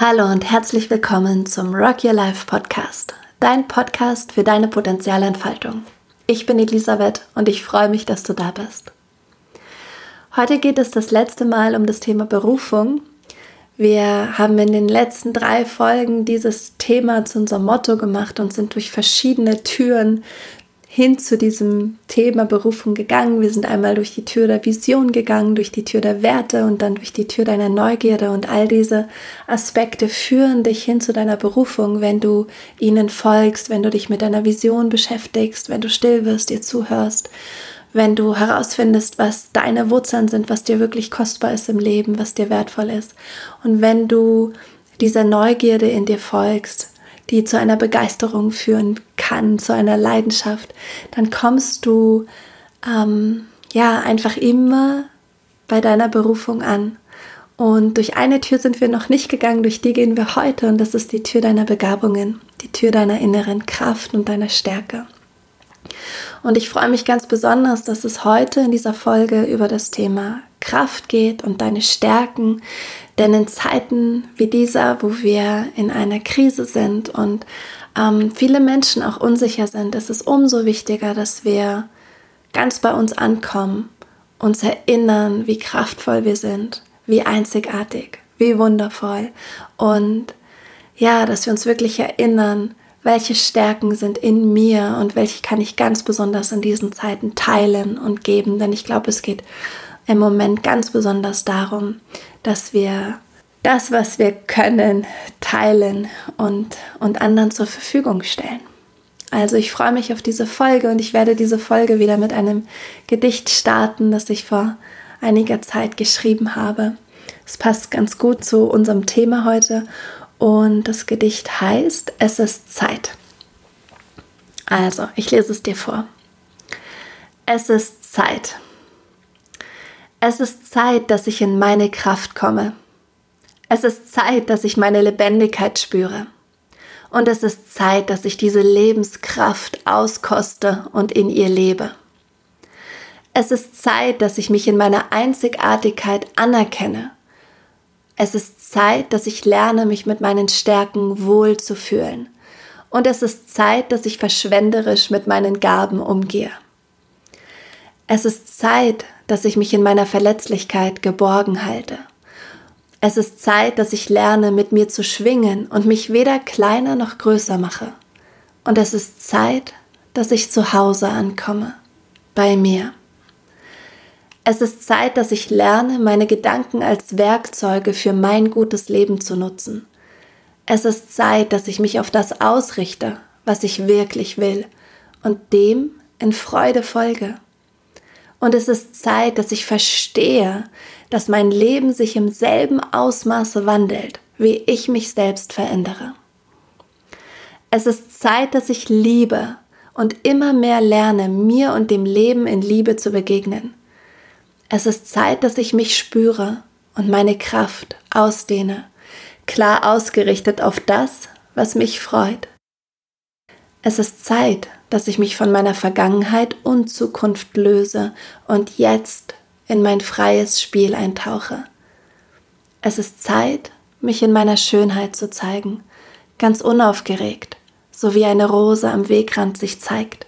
Hallo und herzlich willkommen zum Rock Your Life Podcast, dein Podcast für deine Potenzialentfaltung. Ich bin Elisabeth und ich freue mich, dass du da bist. Heute geht es das letzte Mal um das Thema Berufung. Wir haben in den letzten drei Folgen dieses Thema zu unserem Motto gemacht und sind durch verschiedene Türen hin zu diesem Thema Berufung gegangen. Wir sind einmal durch die Tür der Vision gegangen, durch die Tür der Werte und dann durch die Tür deiner Neugierde und all diese Aspekte führen dich hin zu deiner Berufung, wenn du ihnen folgst, wenn du dich mit deiner Vision beschäftigst, wenn du still wirst, dir zuhörst, wenn du herausfindest, was deine Wurzeln sind, was dir wirklich kostbar ist im Leben, was dir wertvoll ist und wenn du dieser Neugierde in dir folgst, die zu einer Begeisterung führen kann, zu einer Leidenschaft, dann kommst du ähm, ja einfach immer bei deiner Berufung an. Und durch eine Tür sind wir noch nicht gegangen, durch die gehen wir heute und das ist die Tür deiner Begabungen, die Tür deiner inneren Kraft und deiner Stärke. Und ich freue mich ganz besonders, dass es heute in dieser Folge über das Thema Kraft geht und deine Stärken, denn in Zeiten wie dieser, wo wir in einer Krise sind und ähm, viele Menschen auch unsicher sind, ist es umso wichtiger, dass wir ganz bei uns ankommen, uns erinnern, wie kraftvoll wir sind, wie einzigartig, wie wundervoll. Und ja, dass wir uns wirklich erinnern, welche Stärken sind in mir und welche kann ich ganz besonders in diesen Zeiten teilen und geben, denn ich glaube, es geht im Moment ganz besonders darum, dass wir das, was wir können, teilen und, und anderen zur Verfügung stellen. Also ich freue mich auf diese Folge und ich werde diese Folge wieder mit einem Gedicht starten, das ich vor einiger Zeit geschrieben habe. Es passt ganz gut zu unserem Thema heute und das Gedicht heißt Es ist Zeit. Also, ich lese es dir vor. Es ist Zeit. Es ist Zeit, dass ich in meine Kraft komme. Es ist Zeit, dass ich meine Lebendigkeit spüre. Und es ist Zeit, dass ich diese Lebenskraft auskoste und in ihr lebe. Es ist Zeit, dass ich mich in meiner Einzigartigkeit anerkenne. Es ist Zeit, dass ich lerne, mich mit meinen Stärken wohl zu fühlen. Und es ist Zeit, dass ich verschwenderisch mit meinen Gaben umgehe. Es ist Zeit, dass ich mich in meiner Verletzlichkeit geborgen halte. Es ist Zeit, dass ich lerne, mit mir zu schwingen und mich weder kleiner noch größer mache. Und es ist Zeit, dass ich zu Hause ankomme, bei mir. Es ist Zeit, dass ich lerne, meine Gedanken als Werkzeuge für mein gutes Leben zu nutzen. Es ist Zeit, dass ich mich auf das ausrichte, was ich wirklich will und dem in Freude folge. Und es ist Zeit, dass ich verstehe, dass mein Leben sich im selben Ausmaße wandelt, wie ich mich selbst verändere. Es ist Zeit, dass ich liebe und immer mehr lerne, mir und dem Leben in Liebe zu begegnen. Es ist Zeit, dass ich mich spüre und meine Kraft ausdehne, klar ausgerichtet auf das, was mich freut. Es ist Zeit, dass ich mich von meiner Vergangenheit und Zukunft löse und jetzt in mein freies Spiel eintauche. Es ist Zeit, mich in meiner Schönheit zu zeigen, ganz unaufgeregt, so wie eine Rose am Wegrand sich zeigt.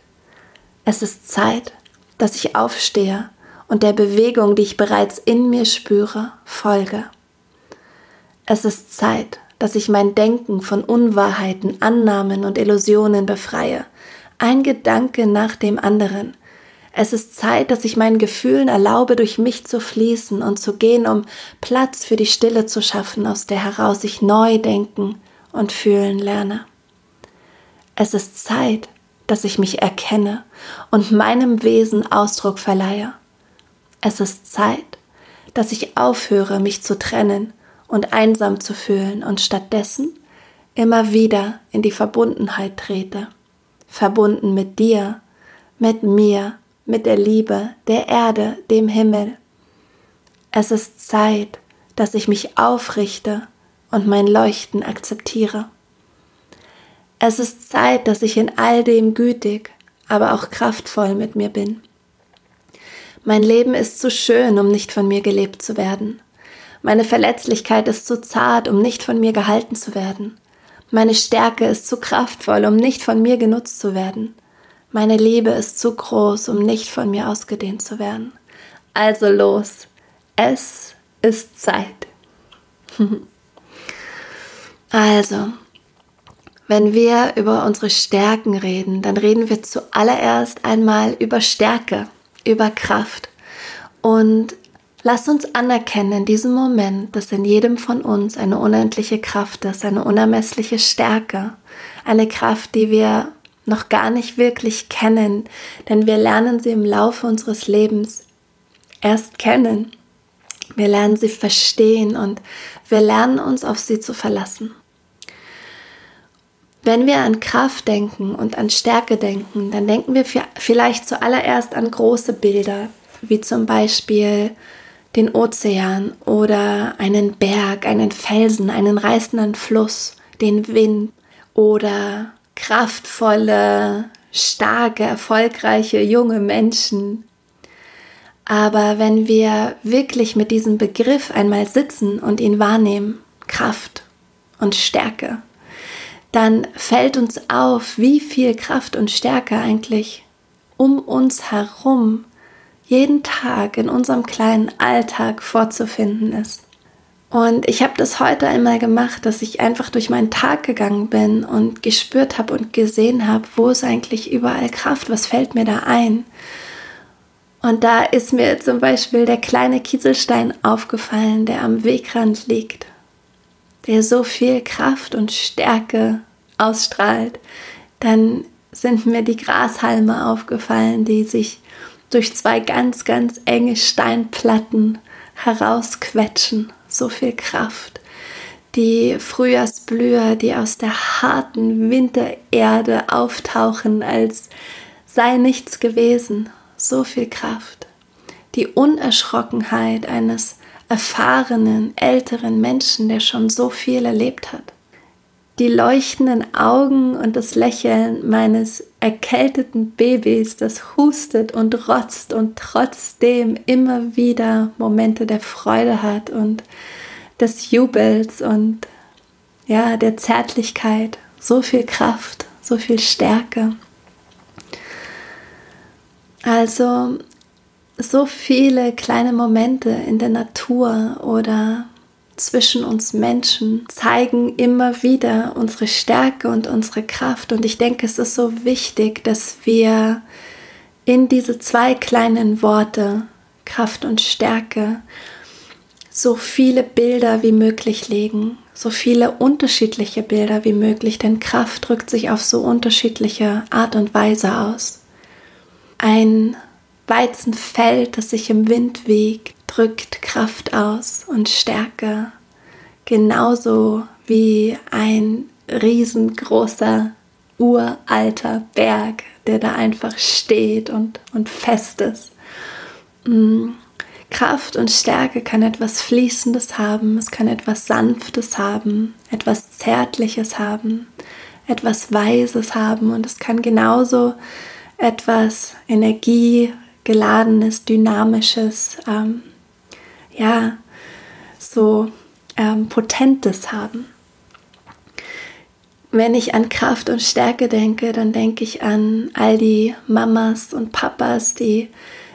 Es ist Zeit, dass ich aufstehe und der Bewegung, die ich bereits in mir spüre, folge. Es ist Zeit, dass ich mein Denken von Unwahrheiten, Annahmen und Illusionen befreie, ein Gedanke nach dem anderen. Es ist Zeit, dass ich meinen Gefühlen erlaube, durch mich zu fließen und zu gehen, um Platz für die Stille zu schaffen, aus der heraus ich neu denken und fühlen lerne. Es ist Zeit, dass ich mich erkenne und meinem Wesen Ausdruck verleihe. Es ist Zeit, dass ich aufhöre, mich zu trennen und einsam zu fühlen und stattdessen immer wieder in die Verbundenheit trete verbunden mit dir, mit mir, mit der Liebe, der Erde, dem Himmel. Es ist Zeit, dass ich mich aufrichte und mein Leuchten akzeptiere. Es ist Zeit, dass ich in all dem gütig, aber auch kraftvoll mit mir bin. Mein Leben ist zu schön, um nicht von mir gelebt zu werden. Meine Verletzlichkeit ist zu zart, um nicht von mir gehalten zu werden. Meine Stärke ist zu kraftvoll, um nicht von mir genutzt zu werden. Meine Liebe ist zu groß, um nicht von mir ausgedehnt zu werden. Also los, es ist Zeit. also, wenn wir über unsere Stärken reden, dann reden wir zuallererst einmal über Stärke, über Kraft. Und lass uns anerkennen in diesem Moment, dass in jedem von uns eine unendliche Kraft ist, eine unermessliche Stärke, eine Kraft, die wir noch gar nicht wirklich kennen, denn wir lernen sie im Laufe unseres Lebens erst kennen. Wir lernen sie verstehen und wir lernen uns auf sie zu verlassen. Wenn wir an Kraft denken und an Stärke denken, dann denken wir vielleicht zuallererst an große Bilder, wie zum Beispiel den Ozean oder einen Berg, einen Felsen, einen reißenden Fluss, den Wind oder kraftvolle, starke, erfolgreiche junge Menschen. Aber wenn wir wirklich mit diesem Begriff einmal sitzen und ihn wahrnehmen, Kraft und Stärke, dann fällt uns auf, wie viel Kraft und Stärke eigentlich um uns herum jeden Tag in unserem kleinen Alltag vorzufinden ist. Und ich habe das heute einmal gemacht, dass ich einfach durch meinen Tag gegangen bin und gespürt habe und gesehen habe, wo ist eigentlich überall Kraft, was fällt mir da ein. Und da ist mir zum Beispiel der kleine Kieselstein aufgefallen, der am Wegrand liegt der so viel Kraft und Stärke ausstrahlt, dann sind mir die Grashalme aufgefallen, die sich durch zwei ganz, ganz enge Steinplatten herausquetschen. So viel Kraft. Die Frühjahrsblüher, die aus der harten Wintererde auftauchen, als sei nichts gewesen. So viel Kraft. Die Unerschrockenheit eines erfahrenen, älteren Menschen, der schon so viel erlebt hat. Die leuchtenden Augen und das Lächeln meines erkälteten Babys, das hustet und rotzt und trotzdem immer wieder Momente der Freude hat und des Jubels und ja, der Zärtlichkeit, so viel Kraft, so viel Stärke. Also so viele kleine Momente in der Natur oder zwischen uns Menschen zeigen immer wieder unsere Stärke und unsere Kraft. Und ich denke, es ist so wichtig, dass wir in diese zwei kleinen Worte, Kraft und Stärke, so viele Bilder wie möglich legen, so viele unterschiedliche Bilder wie möglich, denn Kraft drückt sich auf so unterschiedliche Art und Weise aus. Ein Weizenfeld, das sich im Wind wiegt, drückt Kraft aus und Stärke, genauso wie ein riesengroßer, uralter Berg, der da einfach steht und, und fest ist. Mm, Kraft und Stärke kann etwas Fließendes haben, es kann etwas Sanftes haben, etwas Zärtliches haben, etwas Weises haben und es kann genauso etwas Energie, geladenes, dynamisches, ähm, ja, so ähm, potentes haben. Wenn ich an Kraft und Stärke denke, dann denke ich an all die Mamas und Papas, die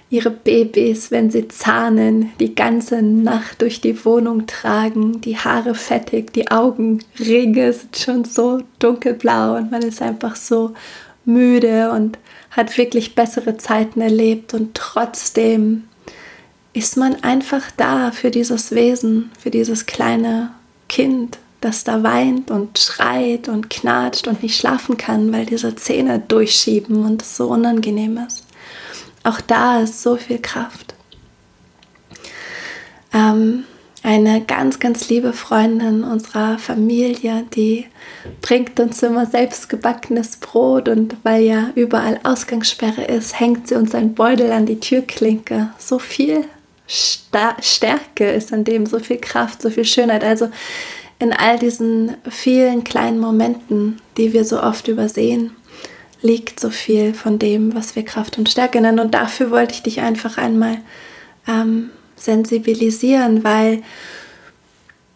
ihre Babys, wenn sie zahnen, die ganze Nacht durch die Wohnung tragen, die Haare fettig, die Augenringe sind schon so dunkelblau und man ist einfach so müde und hat wirklich bessere Zeiten erlebt und trotzdem ist man einfach da für dieses Wesen, für dieses kleine Kind, das da weint und schreit und knatscht und nicht schlafen kann, weil diese Zähne durchschieben und es so unangenehm ist. Auch da ist so viel Kraft. Ähm, eine ganz, ganz liebe Freundin unserer Familie, die bringt uns immer selbstgebackenes Brot und weil ja überall Ausgangssperre ist, hängt sie uns ein Beutel an die Türklinke. So viel Stärke ist an dem, so viel Kraft, so viel Schönheit. Also in all diesen vielen kleinen Momenten, die wir so oft übersehen, liegt so viel von dem, was wir Kraft und Stärke nennen. Und dafür wollte ich dich einfach einmal ähm, sensibilisieren, weil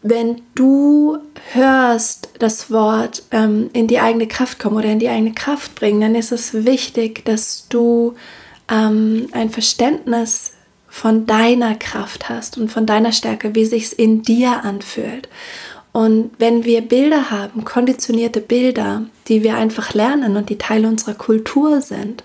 wenn du hörst das Wort ähm, in die eigene Kraft kommen oder in die eigene Kraft bringen, dann ist es wichtig, dass du ähm, ein Verständnis von deiner Kraft hast und von deiner Stärke, wie sich es in dir anfühlt. Und wenn wir Bilder haben, konditionierte Bilder, die wir einfach lernen und die Teil unserer Kultur sind,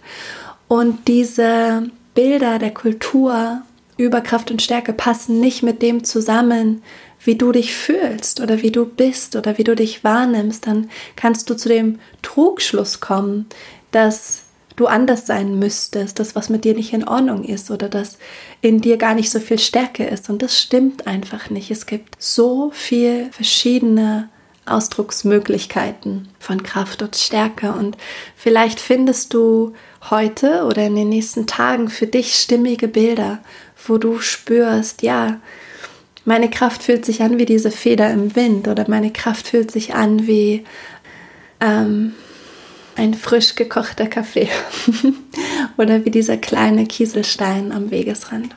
und diese Bilder der Kultur über Kraft und Stärke passen nicht mit dem zusammen, wie du dich fühlst oder wie du bist oder wie du dich wahrnimmst, dann kannst du zu dem Trugschluss kommen, dass du anders sein müsstest, dass was mit dir nicht in Ordnung ist oder dass in dir gar nicht so viel Stärke ist. Und das stimmt einfach nicht. Es gibt so viel verschiedene Ausdrucksmöglichkeiten von Kraft und Stärke. Und vielleicht findest du heute oder in den nächsten Tagen für dich stimmige Bilder, wo du spürst, ja, meine Kraft fühlt sich an wie diese Feder im Wind oder meine Kraft fühlt sich an wie ähm, ein frisch gekochter Kaffee oder wie dieser kleine Kieselstein am Wegesrand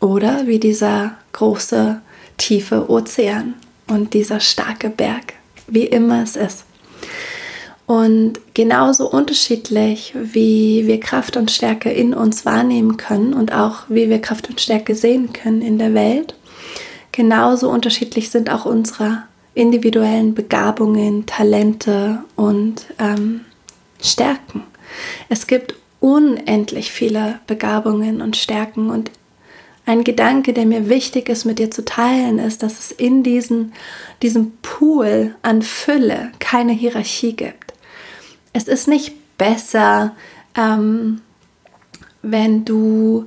oder wie dieser große, tiefe Ozean und dieser starke Berg, wie immer es ist. Und genauso unterschiedlich, wie wir Kraft und Stärke in uns wahrnehmen können und auch wie wir Kraft und Stärke sehen können in der Welt, genauso unterschiedlich sind auch unsere individuellen Begabungen, Talente und ähm, Stärken. Es gibt unendlich viele Begabungen und Stärken und ein Gedanke, der mir wichtig ist, mit dir zu teilen, ist, dass es in diesen, diesem Pool an Fülle keine Hierarchie gibt. Es ist nicht besser, ähm, wenn du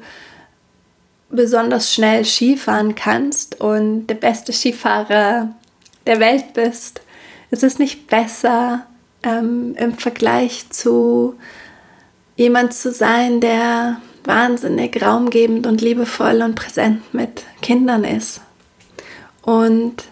besonders schnell Skifahren kannst und der beste Skifahrer der Welt bist. Es ist nicht besser ähm, im Vergleich zu jemand zu sein, der wahnsinnig raumgebend und liebevoll und präsent mit Kindern ist. Und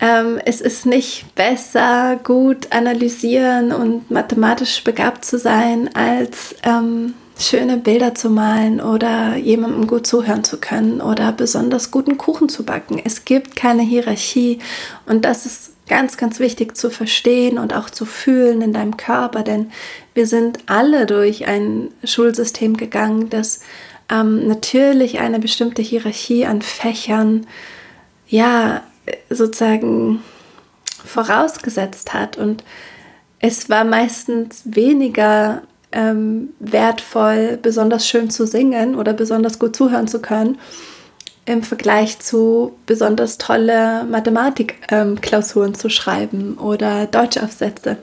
ähm, es ist nicht besser, gut analysieren und mathematisch begabt zu sein, als ähm, schöne Bilder zu malen oder jemandem gut zuhören zu können oder besonders guten Kuchen zu backen. Es gibt keine Hierarchie und das ist ganz, ganz wichtig zu verstehen und auch zu fühlen in deinem Körper, denn wir sind alle durch ein Schulsystem gegangen, das ähm, natürlich eine bestimmte Hierarchie an Fächern, ja, sozusagen vorausgesetzt hat. Und es war meistens weniger ähm, wertvoll, besonders schön zu singen oder besonders gut zuhören zu können, im Vergleich zu besonders tolle Mathematikklausuren ähm, zu schreiben oder Deutschaufsätze.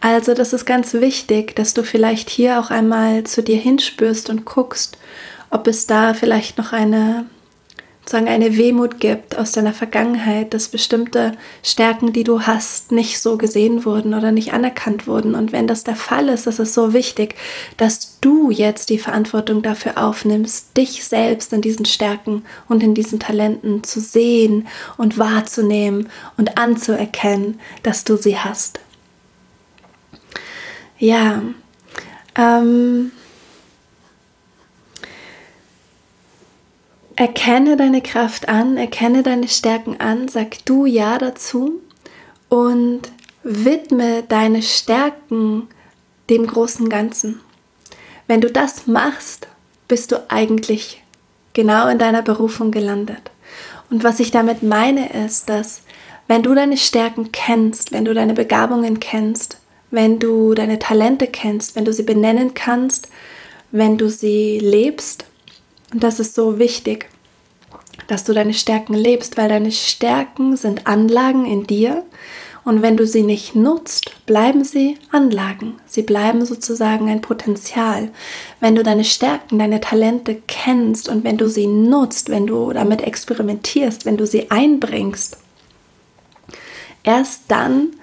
Also das ist ganz wichtig, dass du vielleicht hier auch einmal zu dir hinspürst und guckst, ob es da vielleicht noch eine sozusagen eine Wehmut gibt aus deiner Vergangenheit, dass bestimmte Stärken, die du hast, nicht so gesehen wurden oder nicht anerkannt wurden. Und wenn das der Fall ist, ist es so wichtig, dass du jetzt die Verantwortung dafür aufnimmst, dich selbst in diesen Stärken und in diesen Talenten zu sehen und wahrzunehmen und anzuerkennen, dass du sie hast. Ja, ähm, Erkenne deine Kraft an, erkenne deine Stärken an, sag du Ja dazu und widme deine Stärken dem großen Ganzen. Wenn du das machst, bist du eigentlich genau in deiner Berufung gelandet. Und was ich damit meine, ist, dass wenn du deine Stärken kennst, wenn du deine Begabungen kennst, wenn du deine Talente kennst, wenn du sie benennen kannst, wenn du sie lebst, und das ist so wichtig, dass du deine Stärken lebst, weil deine Stärken sind Anlagen in dir. Und wenn du sie nicht nutzt, bleiben sie Anlagen. Sie bleiben sozusagen ein Potenzial. Wenn du deine Stärken, deine Talente kennst und wenn du sie nutzt, wenn du damit experimentierst, wenn du sie einbringst, erst dann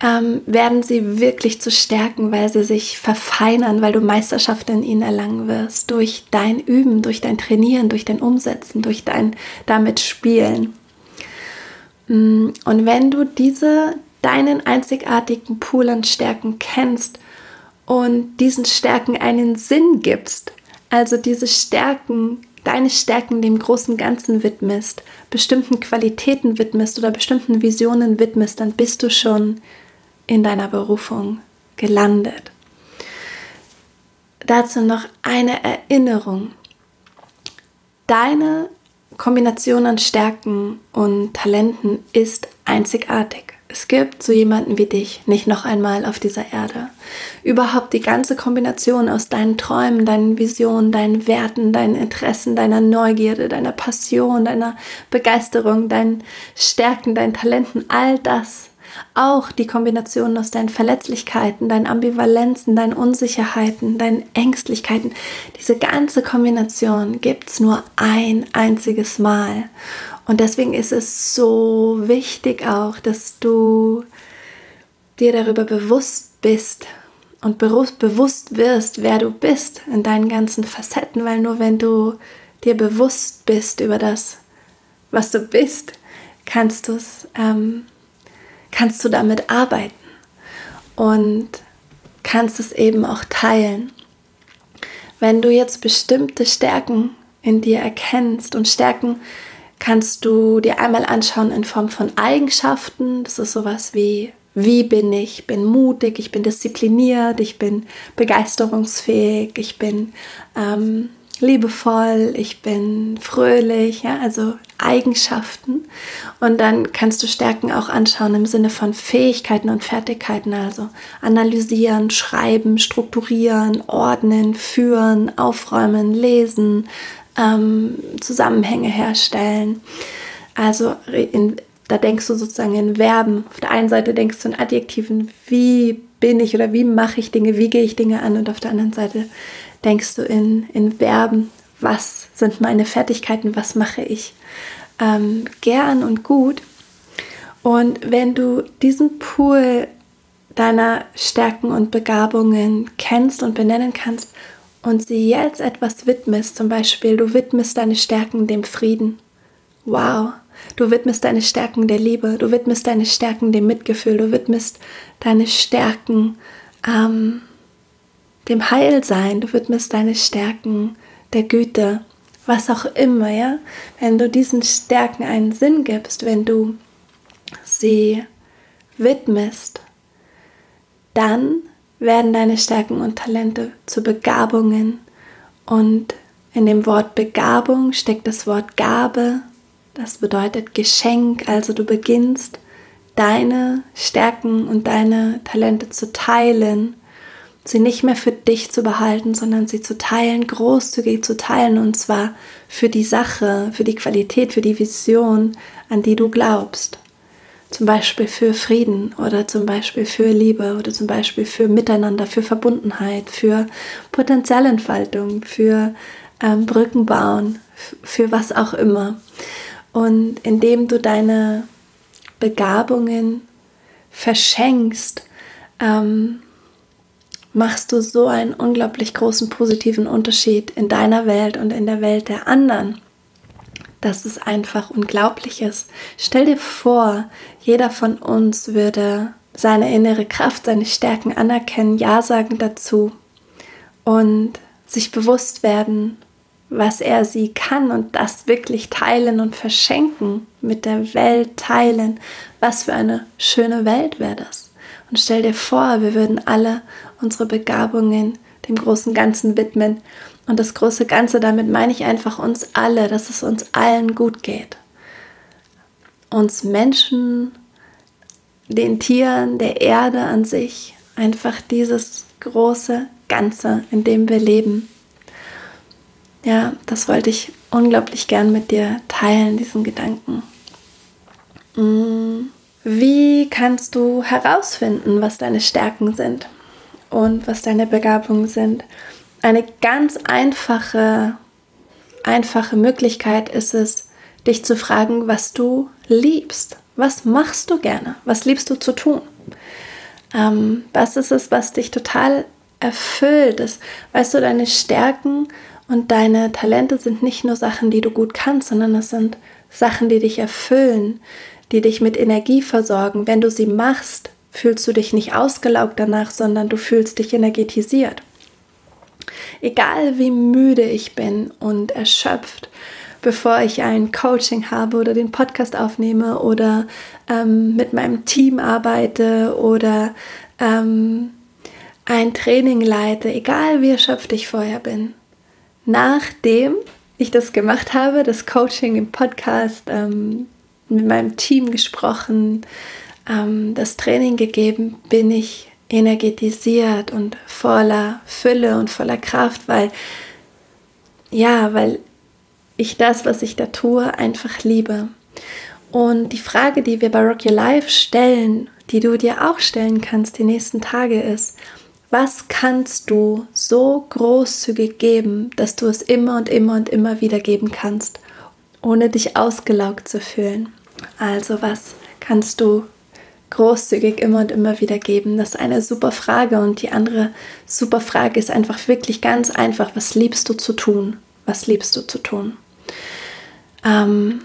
ähm, werden sie wirklich zu stärken, weil sie sich verfeinern, weil du Meisterschaft in ihnen erlangen wirst, durch dein Üben, durch dein Trainieren, durch dein Umsetzen, durch dein damit Spielen. Mm, und wenn du diese, deinen einzigartigen Pool an Stärken kennst und diesen Stärken einen Sinn gibst, also diese Stärken deine Stärken dem großen Ganzen widmest, bestimmten Qualitäten widmest oder bestimmten Visionen widmest, dann bist du schon in deiner Berufung gelandet. Dazu noch eine Erinnerung. Deine Kombination an Stärken und Talenten ist einzigartig. Es gibt so jemanden wie dich nicht noch einmal auf dieser Erde. Überhaupt die ganze Kombination aus deinen Träumen, deinen Visionen, deinen Werten, deinen Interessen, deiner Neugierde, deiner Passion, deiner Begeisterung, deinen Stärken, deinen Talenten, all das auch die Kombination aus deinen Verletzlichkeiten, deinen Ambivalenzen, deinen Unsicherheiten, deinen Ängstlichkeiten, diese ganze Kombination gibt es nur ein einziges Mal. Und deswegen ist es so wichtig auch, dass du dir darüber bewusst bist und bewusst wirst, wer du bist in deinen ganzen Facetten, weil nur wenn du dir bewusst bist über das, was du bist, kannst du es ähm, kannst du damit arbeiten und kannst es eben auch teilen. Wenn du jetzt bestimmte Stärken in dir erkennst und Stärken kannst du dir einmal anschauen in Form von Eigenschaften, das ist sowas wie wie bin ich? Ich bin mutig, ich bin diszipliniert, ich bin begeisterungsfähig, ich bin ähm, liebevoll, ich bin fröhlich, ja, also Eigenschaften. Und dann kannst du Stärken auch anschauen im Sinne von Fähigkeiten und Fertigkeiten, also analysieren, schreiben, strukturieren, ordnen, führen, aufräumen, lesen, ähm, Zusammenhänge herstellen. Also in, da denkst du sozusagen in Verben. Auf der einen Seite denkst du in Adjektiven, wie bin ich oder wie mache ich Dinge, wie gehe ich Dinge an und auf der anderen Seite denkst du in, in Verben, was sind meine Fertigkeiten, was mache ich ähm, gern und gut. Und wenn du diesen Pool deiner Stärken und Begabungen kennst und benennen kannst und sie jetzt etwas widmest, zum Beispiel du widmest deine Stärken dem Frieden. Wow, du widmest deine Stärken der Liebe, du widmest deine Stärken dem Mitgefühl, du widmest deine Stärken ähm, dem Heilsein, du widmest deine Stärken der Güte, was auch immer, ja. Wenn du diesen Stärken einen Sinn gibst, wenn du sie widmest, dann werden deine Stärken und Talente zu Begabungen. Und in dem Wort Begabung steckt das Wort Gabe. Das bedeutet Geschenk. Also du beginnst deine Stärken und deine Talente zu teilen sie nicht mehr für dich zu behalten, sondern sie zu teilen, großzügig zu teilen und zwar für die Sache, für die Qualität, für die Vision, an die du glaubst. Zum Beispiel für Frieden oder zum Beispiel für Liebe oder zum Beispiel für Miteinander, für Verbundenheit, für Potenzialentfaltung, für ähm, Brücken bauen, für was auch immer. Und indem du deine Begabungen verschenkst, ähm, machst du so einen unglaublich großen positiven Unterschied in deiner Welt und in der Welt der anderen, dass es einfach unglaublich ist. Stell dir vor, jeder von uns würde seine innere Kraft, seine Stärken anerkennen, Ja sagen dazu und sich bewusst werden, was er sie kann und das wirklich teilen und verschenken, mit der Welt teilen. Was für eine schöne Welt wäre das. Und stell dir vor, wir würden alle unsere Begabungen dem großen Ganzen widmen. Und das große Ganze, damit meine ich einfach uns alle, dass es uns allen gut geht. Uns Menschen, den Tieren, der Erde an sich, einfach dieses große Ganze, in dem wir leben. Ja, das wollte ich unglaublich gern mit dir teilen, diesen Gedanken. Mmh. Wie kannst du herausfinden, was deine Stärken sind und was deine Begabungen sind? Eine ganz einfache, einfache Möglichkeit ist es, dich zu fragen, was du liebst. Was machst du gerne? Was liebst du zu tun? Ähm, was ist es, was dich total erfüllt? Ist, weißt du, deine Stärken und deine Talente sind nicht nur Sachen, die du gut kannst, sondern es sind Sachen, die dich erfüllen, die dich mit Energie versorgen. Wenn du sie machst, fühlst du dich nicht ausgelaugt danach, sondern du fühlst dich energetisiert. Egal wie müde ich bin und erschöpft, bevor ich ein Coaching habe oder den Podcast aufnehme oder ähm, mit meinem Team arbeite oder ähm, ein Training leite, egal wie erschöpft ich vorher bin. Nachdem ich das gemacht habe, das Coaching im Podcast, ähm, mit meinem Team gesprochen, ähm, das Training gegeben, bin ich energetisiert und voller Fülle und voller Kraft, weil ja, weil ich das, was ich da tue, einfach liebe. Und die Frage, die wir bei Rock Your Life stellen, die du dir auch stellen kannst die nächsten Tage ist, was kannst du so großzügig geben, dass du es immer und immer und immer wieder geben kannst, ohne dich ausgelaugt zu fühlen? Also was kannst du großzügig immer und immer wieder geben? Das ist eine super Frage. Und die andere super Frage ist einfach wirklich ganz einfach, was liebst du zu tun? Was liebst du zu tun? Ähm,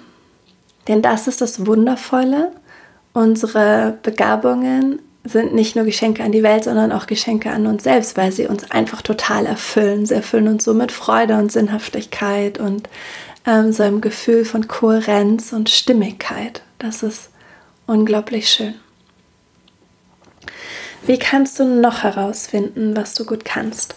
denn das ist das Wundervolle. Unsere Begabungen sind nicht nur Geschenke an die Welt, sondern auch Geschenke an uns selbst, weil sie uns einfach total erfüllen. Sie erfüllen uns so mit Freude und Sinnhaftigkeit und ähm, so einem Gefühl von Kohärenz und Stimmigkeit. Das ist unglaublich schön. Wie kannst du noch herausfinden, was du gut kannst?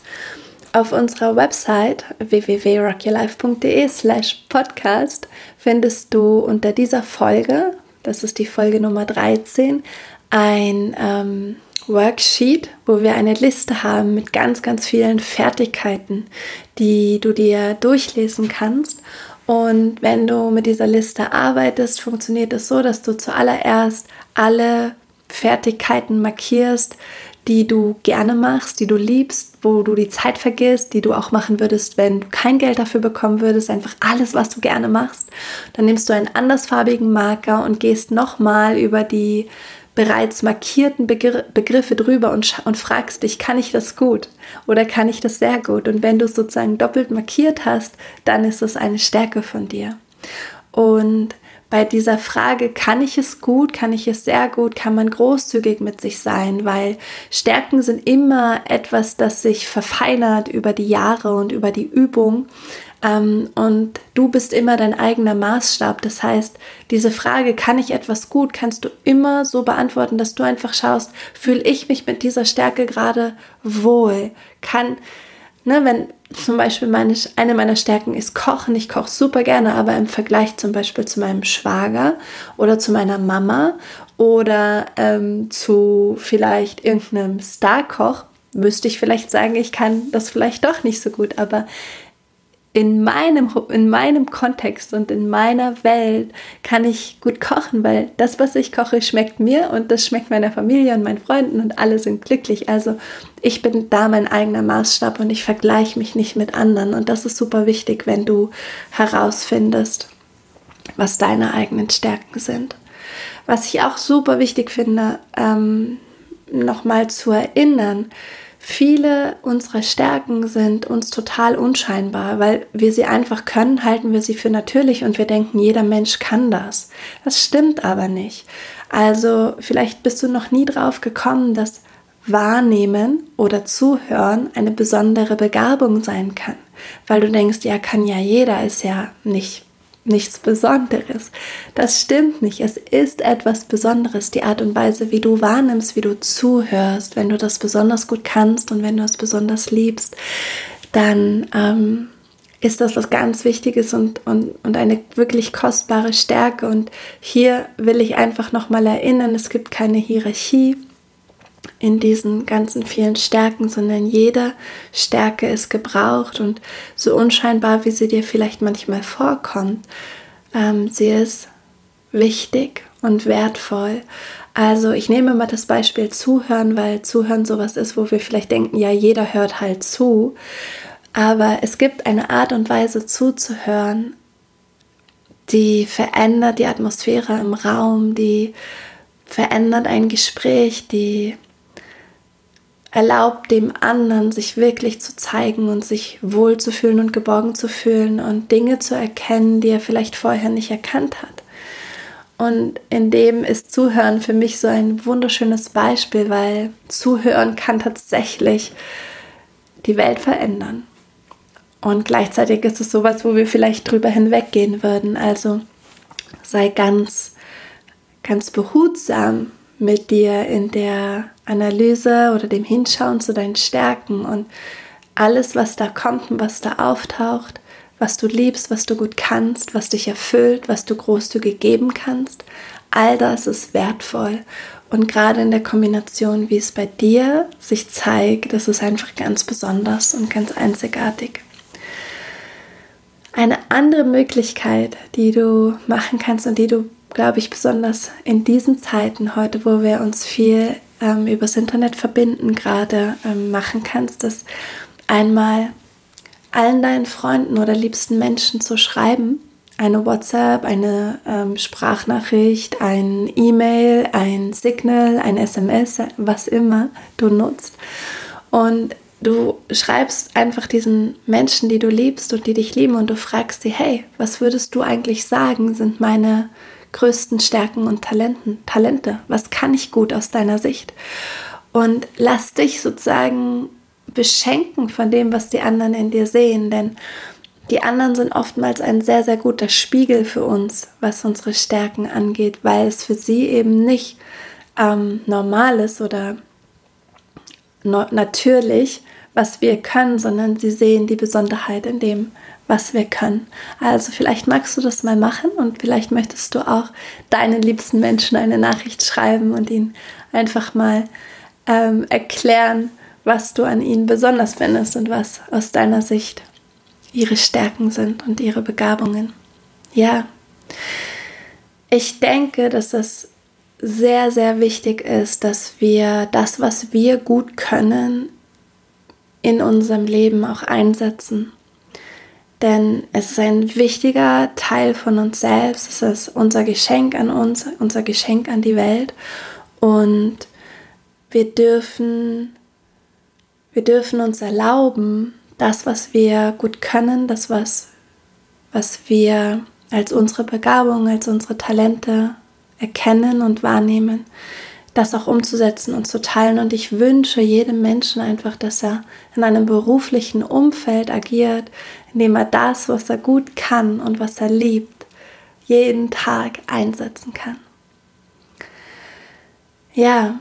Auf unserer Website www.rockylife.de slash podcast findest du unter dieser Folge, das ist die Folge Nummer 13, ein ähm, Worksheet, wo wir eine Liste haben mit ganz, ganz vielen Fertigkeiten, die du dir durchlesen kannst. Und wenn du mit dieser Liste arbeitest, funktioniert es so, dass du zuallererst alle Fertigkeiten markierst, die du gerne machst, die du liebst, wo du die Zeit vergisst, die du auch machen würdest, wenn du kein Geld dafür bekommen würdest, einfach alles, was du gerne machst. Dann nimmst du einen andersfarbigen Marker und gehst nochmal über die bereits markierten Begr Begriffe drüber und, und fragst dich, kann ich das gut oder kann ich das sehr gut? Und wenn du es sozusagen doppelt markiert hast, dann ist es eine Stärke von dir. Und bei dieser Frage, kann ich es gut, kann ich es sehr gut, kann man großzügig mit sich sein, weil Stärken sind immer etwas, das sich verfeinert über die Jahre und über die Übung. Ähm, und du bist immer dein eigener Maßstab. Das heißt, diese Frage, kann ich etwas gut, kannst du immer so beantworten, dass du einfach schaust, fühle ich mich mit dieser Stärke gerade wohl? Kann, ne, wenn zum Beispiel meine, eine meiner Stärken ist Kochen, ich koche super gerne, aber im Vergleich zum Beispiel zu meinem Schwager oder zu meiner Mama oder ähm, zu vielleicht irgendeinem Starkoch, müsste ich vielleicht sagen, ich kann das vielleicht doch nicht so gut, aber in meinem, in meinem Kontext und in meiner Welt kann ich gut kochen, weil das, was ich koche, schmeckt mir und das schmeckt meiner Familie und meinen Freunden und alle sind glücklich. Also ich bin da mein eigener Maßstab und ich vergleiche mich nicht mit anderen. Und das ist super wichtig, wenn du herausfindest, was deine eigenen Stärken sind. Was ich auch super wichtig finde, ähm, nochmal zu erinnern, Viele unserer Stärken sind uns total unscheinbar, weil wir sie einfach können, halten wir sie für natürlich und wir denken, jeder Mensch kann das. Das stimmt aber nicht. Also vielleicht bist du noch nie drauf gekommen, dass Wahrnehmen oder Zuhören eine besondere Begabung sein kann, weil du denkst, ja, kann ja jeder, ist ja nicht nichts Besonderes. Das stimmt nicht. Es ist etwas Besonderes, die Art und Weise, wie du wahrnimmst, wie du zuhörst. Wenn du das besonders gut kannst und wenn du es besonders liebst, dann ähm, ist das was ganz Wichtiges und, und, und eine wirklich kostbare Stärke. Und hier will ich einfach nochmal erinnern, es gibt keine Hierarchie in diesen ganzen vielen Stärken, sondern jede Stärke ist gebraucht und so unscheinbar, wie sie dir vielleicht manchmal vorkommt, ähm, sie ist wichtig und wertvoll. Also ich nehme mal das Beispiel Zuhören, weil Zuhören sowas ist, wo wir vielleicht denken, ja, jeder hört halt zu. Aber es gibt eine Art und Weise zuzuhören, die verändert die Atmosphäre im Raum, die verändert ein Gespräch, die erlaubt dem anderen, sich wirklich zu zeigen und sich wohl zu fühlen und geborgen zu fühlen und Dinge zu erkennen, die er vielleicht vorher nicht erkannt hat. Und in dem ist Zuhören für mich so ein wunderschönes Beispiel, weil Zuhören kann tatsächlich die Welt verändern. Und gleichzeitig ist es sowas, wo wir vielleicht drüber hinweggehen würden. Also sei ganz, ganz behutsam mit dir in der Analyse oder dem Hinschauen zu deinen Stärken und alles, was da kommt und was da auftaucht, was du liebst, was du gut kannst, was dich erfüllt, was du großzügig geben kannst, all das ist wertvoll. Und gerade in der Kombination, wie es bei dir sich zeigt, das ist einfach ganz besonders und ganz einzigartig. Eine andere Möglichkeit, die du machen kannst und die du, glaube ich, besonders in diesen Zeiten heute, wo wir uns viel ähm, übers Internet verbinden, gerade ähm, machen kannst, ist einmal allen deinen Freunden oder liebsten Menschen zu schreiben. Eine WhatsApp, eine ähm, Sprachnachricht, ein E-Mail, ein Signal, ein SMS, was immer du nutzt. Und du schreibst einfach diesen Menschen, die du liebst und die dich lieben und du fragst sie, hey, was würdest du eigentlich sagen, sind meine größten Stärken und Talenten, Talente? Was kann ich gut aus deiner Sicht? Und lass dich sozusagen beschenken von dem, was die anderen in dir sehen, denn die anderen sind oftmals ein sehr, sehr guter Spiegel für uns, was unsere Stärken angeht, weil es für sie eben nicht ähm, normal ist oder no natürlich, was wir können, sondern sie sehen die Besonderheit in dem, was wir können. Also vielleicht magst du das mal machen und vielleicht möchtest du auch deinen liebsten Menschen eine Nachricht schreiben und ihnen einfach mal ähm, erklären, was du an ihnen besonders findest und was aus deiner Sicht ihre Stärken sind und ihre Begabungen. Ja, ich denke, dass es sehr, sehr wichtig ist, dass wir das, was wir gut können, in unserem Leben auch einsetzen. Denn es ist ein wichtiger Teil von uns selbst, es ist unser Geschenk an uns, unser Geschenk an die Welt. Und wir dürfen wir dürfen uns erlauben, das, was wir gut können, das, was, was wir als unsere Begabung, als unsere Talente erkennen und wahrnehmen, das auch umzusetzen und zu teilen. Und ich wünsche jedem Menschen einfach, dass er in einem beruflichen Umfeld agiert, in dem er das, was er gut kann und was er liebt, jeden Tag einsetzen kann. Ja,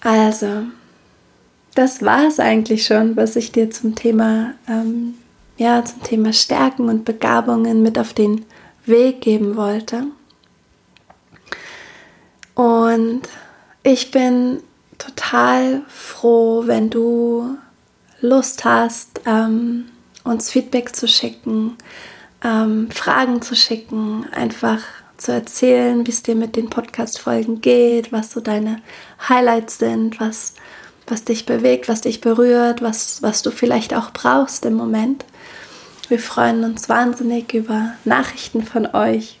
also, das war es eigentlich schon, was ich dir zum Thema, ähm, ja, zum Thema Stärken und Begabungen mit auf den Weg geben wollte. Und ich bin total froh, wenn du Lust hast, ähm, uns Feedback zu schicken, ähm, Fragen zu schicken, einfach zu erzählen, wie es dir mit den Podcast-Folgen geht, was so deine Highlights sind, was, was dich bewegt, was dich berührt, was, was du vielleicht auch brauchst im Moment. Wir freuen uns wahnsinnig über Nachrichten von euch.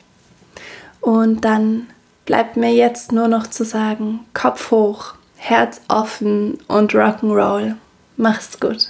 Und dann bleibt mir jetzt nur noch zu sagen, Kopf hoch, Herz offen und Rock'n'Roll. Mach's gut.